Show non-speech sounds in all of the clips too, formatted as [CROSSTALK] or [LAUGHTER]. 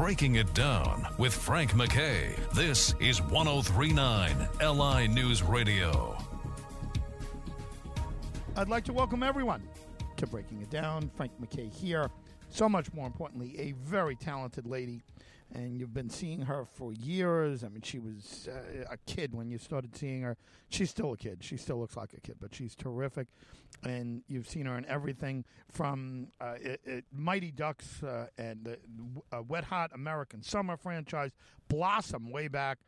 Breaking It Down with Frank MacKay. This is 1039 LI News Radio. I'd like to welcome everyone to Breaking It Down. Frank MacKay here. So much more importantly, a very talented lady. And you've been seeing her for years. I mean, she was uh, a kid when you started seeing her. She's still a kid. She still looks like a kid, but she's terrific. And you've seen her in everything from uh, it, it, Mighty Ducks uh, and the uh, Wet Hot American Summer franchise, Blossom way back,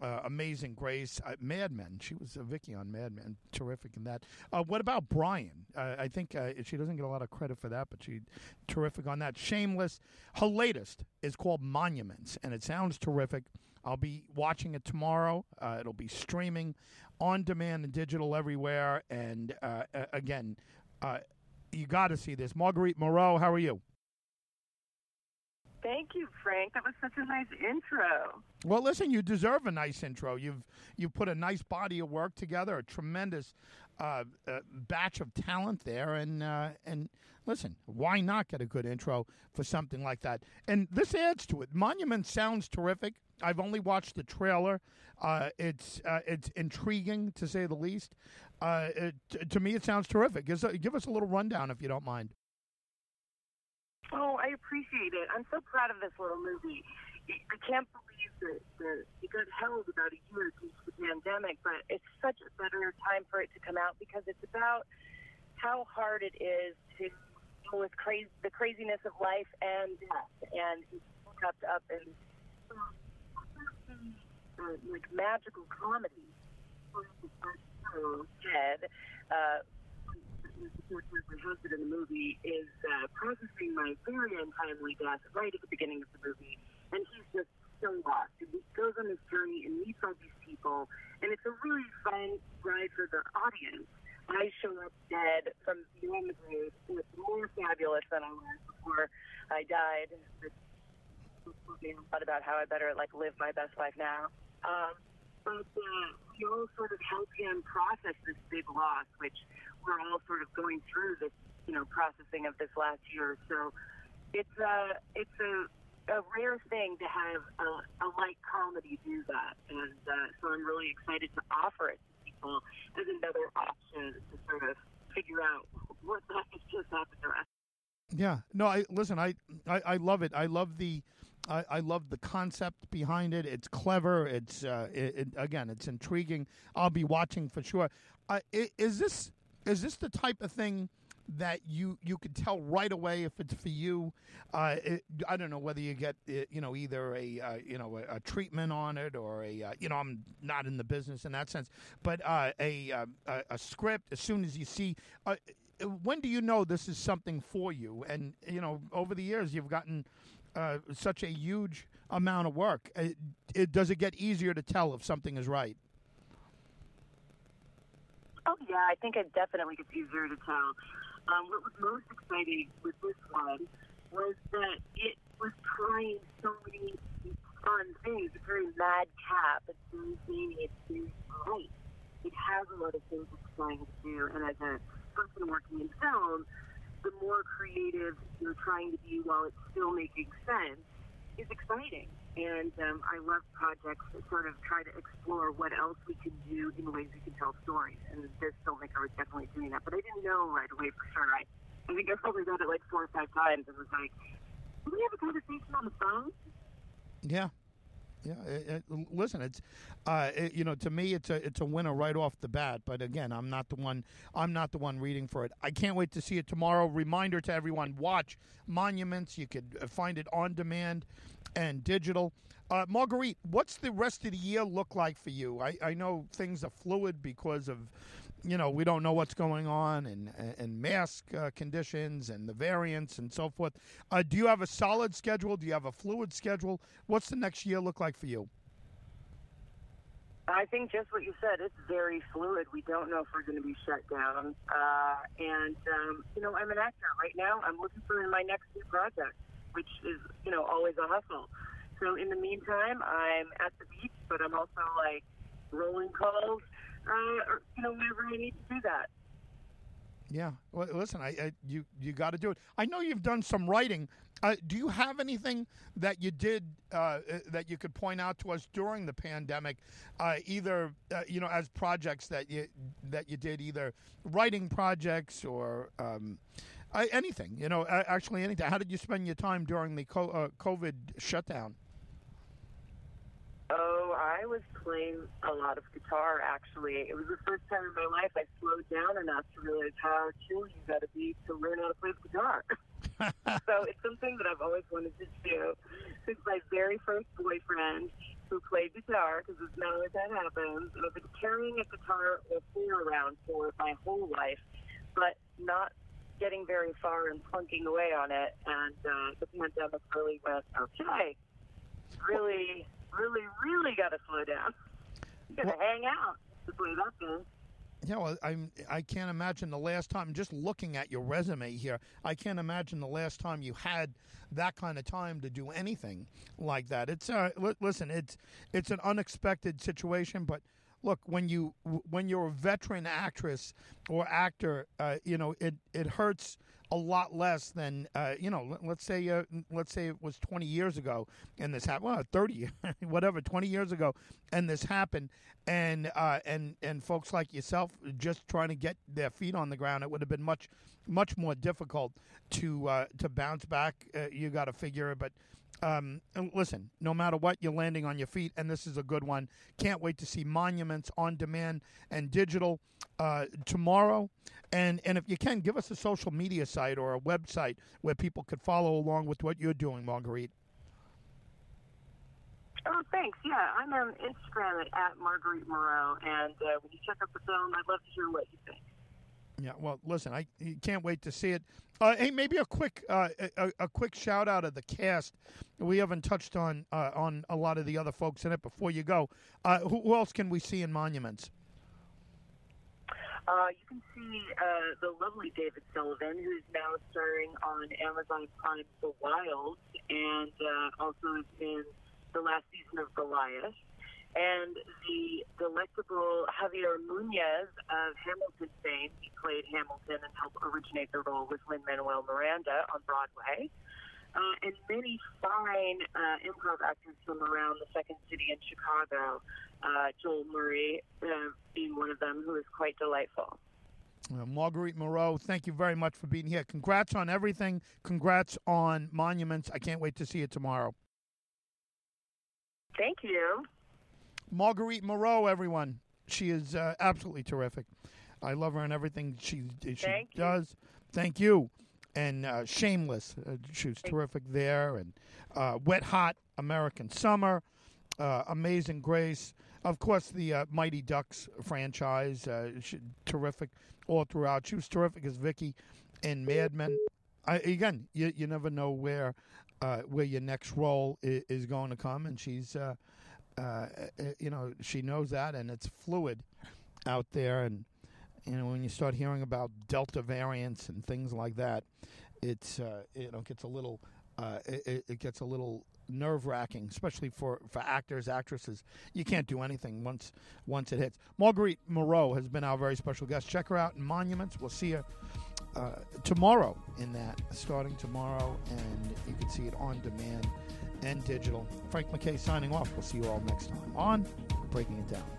uh, Amazing Grace, uh, Mad Men. She was uh, Vicky on Mad Men, terrific in that. Uh, what about Brian? Uh, I think uh, she doesn't get a lot of credit for that, but she terrific on that. Shameless. Her latest is called Monuments, and it sounds terrific. I'll be watching it tomorrow. Uh, it'll be streaming on demand and digital everywhere. And again, you got to see this. Marguerite Moreau, how are you? Thank you, Frank. That was such a nice intro. Well, listen, you deserve a nice intro. You've you put a nice body of work together, a tremendous uh, uh, batch of talent there, and uh, and listen, why not get a good intro for something like that? And this adds to it. Monument sounds terrific. I've only watched the trailer. Uh, it's uh, it's intriguing to say the least. Uh, it, to me, it sounds terrific. Give us, give us a little rundown if you don't mind. Oh, I appreciate it. I'm so proud of this little movie. I can't believe that, that it got held about a year due to the pandemic, but it's such a better time for it to come out because it's about how hard it is to deal with crazy, the craziness of life and death. And he's kept up and uh, like magical comedy. Dead. Uh, my husband in the movie is uh, processing my very untimely death right at the beginning of the movie, and he's just so lost. He goes on this journey and meets all these people, and it's a really fun ride for the audience. I show up dead from beyond the grave, it's more fabulous than I was before I died. I thought about how I better like live my best life now. Um, but uh, we all sort of help him process this big loss, which we're all sort of going through this, you know, processing of this last year. So it's a it's a, a rare thing to have a, a light comedy do that, and uh, so I'm really excited to offer it to people as another option to sort of figure out what the heck just happened to us. Yeah, no, I listen. I, I, I love it. I love the, I, I love the concept behind it. It's clever. It's uh, it, it, again, it's intriguing. I'll be watching for sure. Uh, is this is this the type of thing that you you could tell right away if it's for you? Uh, it, I don't know whether you get uh, you know either a uh, you know a, a, treatment on it or a uh, you know I'm not in the business in that sense, but uh, a, uh, a, a script as soon as you see. when do you know this is something for you? And you know, over the years, you've gotten such a huge amount of work. It, it, does it get easier to tell if something is right? Oh yeah, I think it definitely gets easier to tell. Um, what was most exciting with this one was that it was trying so many fun things. It's very madcap. It's very zany. It's very bright. It has a lot of things it's trying to do. And as a person working in film, the more creative you're trying to be while it's still making sense is exciting. And um, I love projects that sort of try to explore what else we can do in ways we can tell stories. And this filmmaker was definitely doing that. But I didn't know right away for sure. I, I think I probably read it like four or five times and was like, "Do we have a conversation on the phone?" Yeah. Yeah, it, it, listen, it's uh, it, you know to me it's a it's a winner right off the bat. But again, I'm not the one I'm not the one reading for it. I can't wait to see it tomorrow. Reminder to everyone: watch Monuments. You could uh, find it on demand and digital. Uh, Marguerite, what's the rest of the year look like for you? I, I know things are fluid because of, you know, we don't know what's going on and and mask uh, conditions and the variants and so forth. Uh, do you have a solid schedule? Do you have a fluid schedule? What's the next year look like for you? I think just what you said. It's very fluid. We don't know if we're going to be shut down. Uh, and um, you know, I'm an actor right now. I'm looking for my next new project which is, you know, always a hustle. So in the meantime, I'm at the beach, but I'm also like rolling calls, uh, you know, whenever I need to do that. Yeah. Well, listen, I, I you you got to do it. I know you've done some writing Uh, do you have anything that you did uh, uh, that you could point out to us during the pandemic, uh, either uh, you know as projects that you that you did, either writing projects or um, uh, anything? You know, actually anything. How did you spend your time during the COVID shutdown? I was playing a lot of guitar. Actually, it was the first time in my life I slowed down enough to realize how chill you got to be to learn how to play the guitar. [LAUGHS] so it's something that I've always wanted to do since my very first boyfriend who played guitar, because it's now that that happens. And I've been carrying a guitar or four around for my whole life, but not getting very far and plunking away on it. And uh, the pandemic really went, okay, really, really, really got to slow down. You got to well, hang out that thing. Yeah, well, I'm. I can't imagine the last time. Just looking at your resume here, I can't imagine the last time you had that kind of time to do anything like that. It's uh, l- listen, it's it's an unexpected situation, but look when you when you're a veteran actress or actor, uh, you know it it hurts a lot less than uh, you know. Let's say uh, let's say it was 20 years ago, and this happened. Well, 30, [LAUGHS] whatever, 20 years ago, and this happened, and uh, and and folks like yourself just trying to get their feet on the ground. It would have been much much more difficult to uh, to bounce back. Uh, you got to figure it, but. Um, listen, no matter what, you're landing on your feet, and this is a good one. Can't wait to see Monuments on demand and digital uh, tomorrow. And and if you can, give us a social media site or a website where people could follow along with what you're doing, Marguerite. Oh, thanks. Yeah, I'm on Instagram at, at Marguerite Moreau, and uh, when you check out the film, I'd love to hear what you think. Yeah, well, listen, I can't wait to see it. Uh, hey, maybe a quick uh, a, a, quick shout out of the cast. We haven't touched on uh, on a lot of the other folks in it before you go. Uh, who, who, else can we see in Monuments? Uh, you can see uh, the lovely David Sullivan, who's now starring on Amazon Prime The Wild, and also is in the last season of Goliath. And the delectable Javier Munoz of Hamilton fame, he played Hamilton and helped originate the role with Lin Manuel Miranda on Broadway uh, and many fine uh, improv actors from around the Second City in Chicago. Uh, Joel Murray uh, being one of them, who is quite delightful. Uh, Marguerite Moreau, thank you very much for being here. Congrats on everything. Congrats on Monuments. I can't wait to see it tomorrow. Thank you. Marguerite Moreau, everyone. She is uh, absolutely terrific. I love her and everything she she Thank does. Thank you and uh, Shameless. Uh, she was terrific there, and uh, Wet Hot American Summer, uh, Amazing Grace. Of course, the uh, Mighty Ducks franchise, uh, she, terrific all throughout. She was terrific as Vicky in Mad Men. I, again, you, you never know where where your next role is, is, going to come, and she's, you know, she knows that, and it's fluid out there, and you know, when you start hearing about Delta variants and things like that, it's uh, you know gets a little uh, it, it, gets a little nerve wracking, especially for, for actors, actresses. You can't do anything once once it hits. Marguerite Moreau has been our very special guest. Check her out in Monuments. We'll see her uh, tomorrow in that, starting tomorrow, and you can see it on demand and digital. Frank MacKay signing off. We'll see you all next time on Breaking It Down.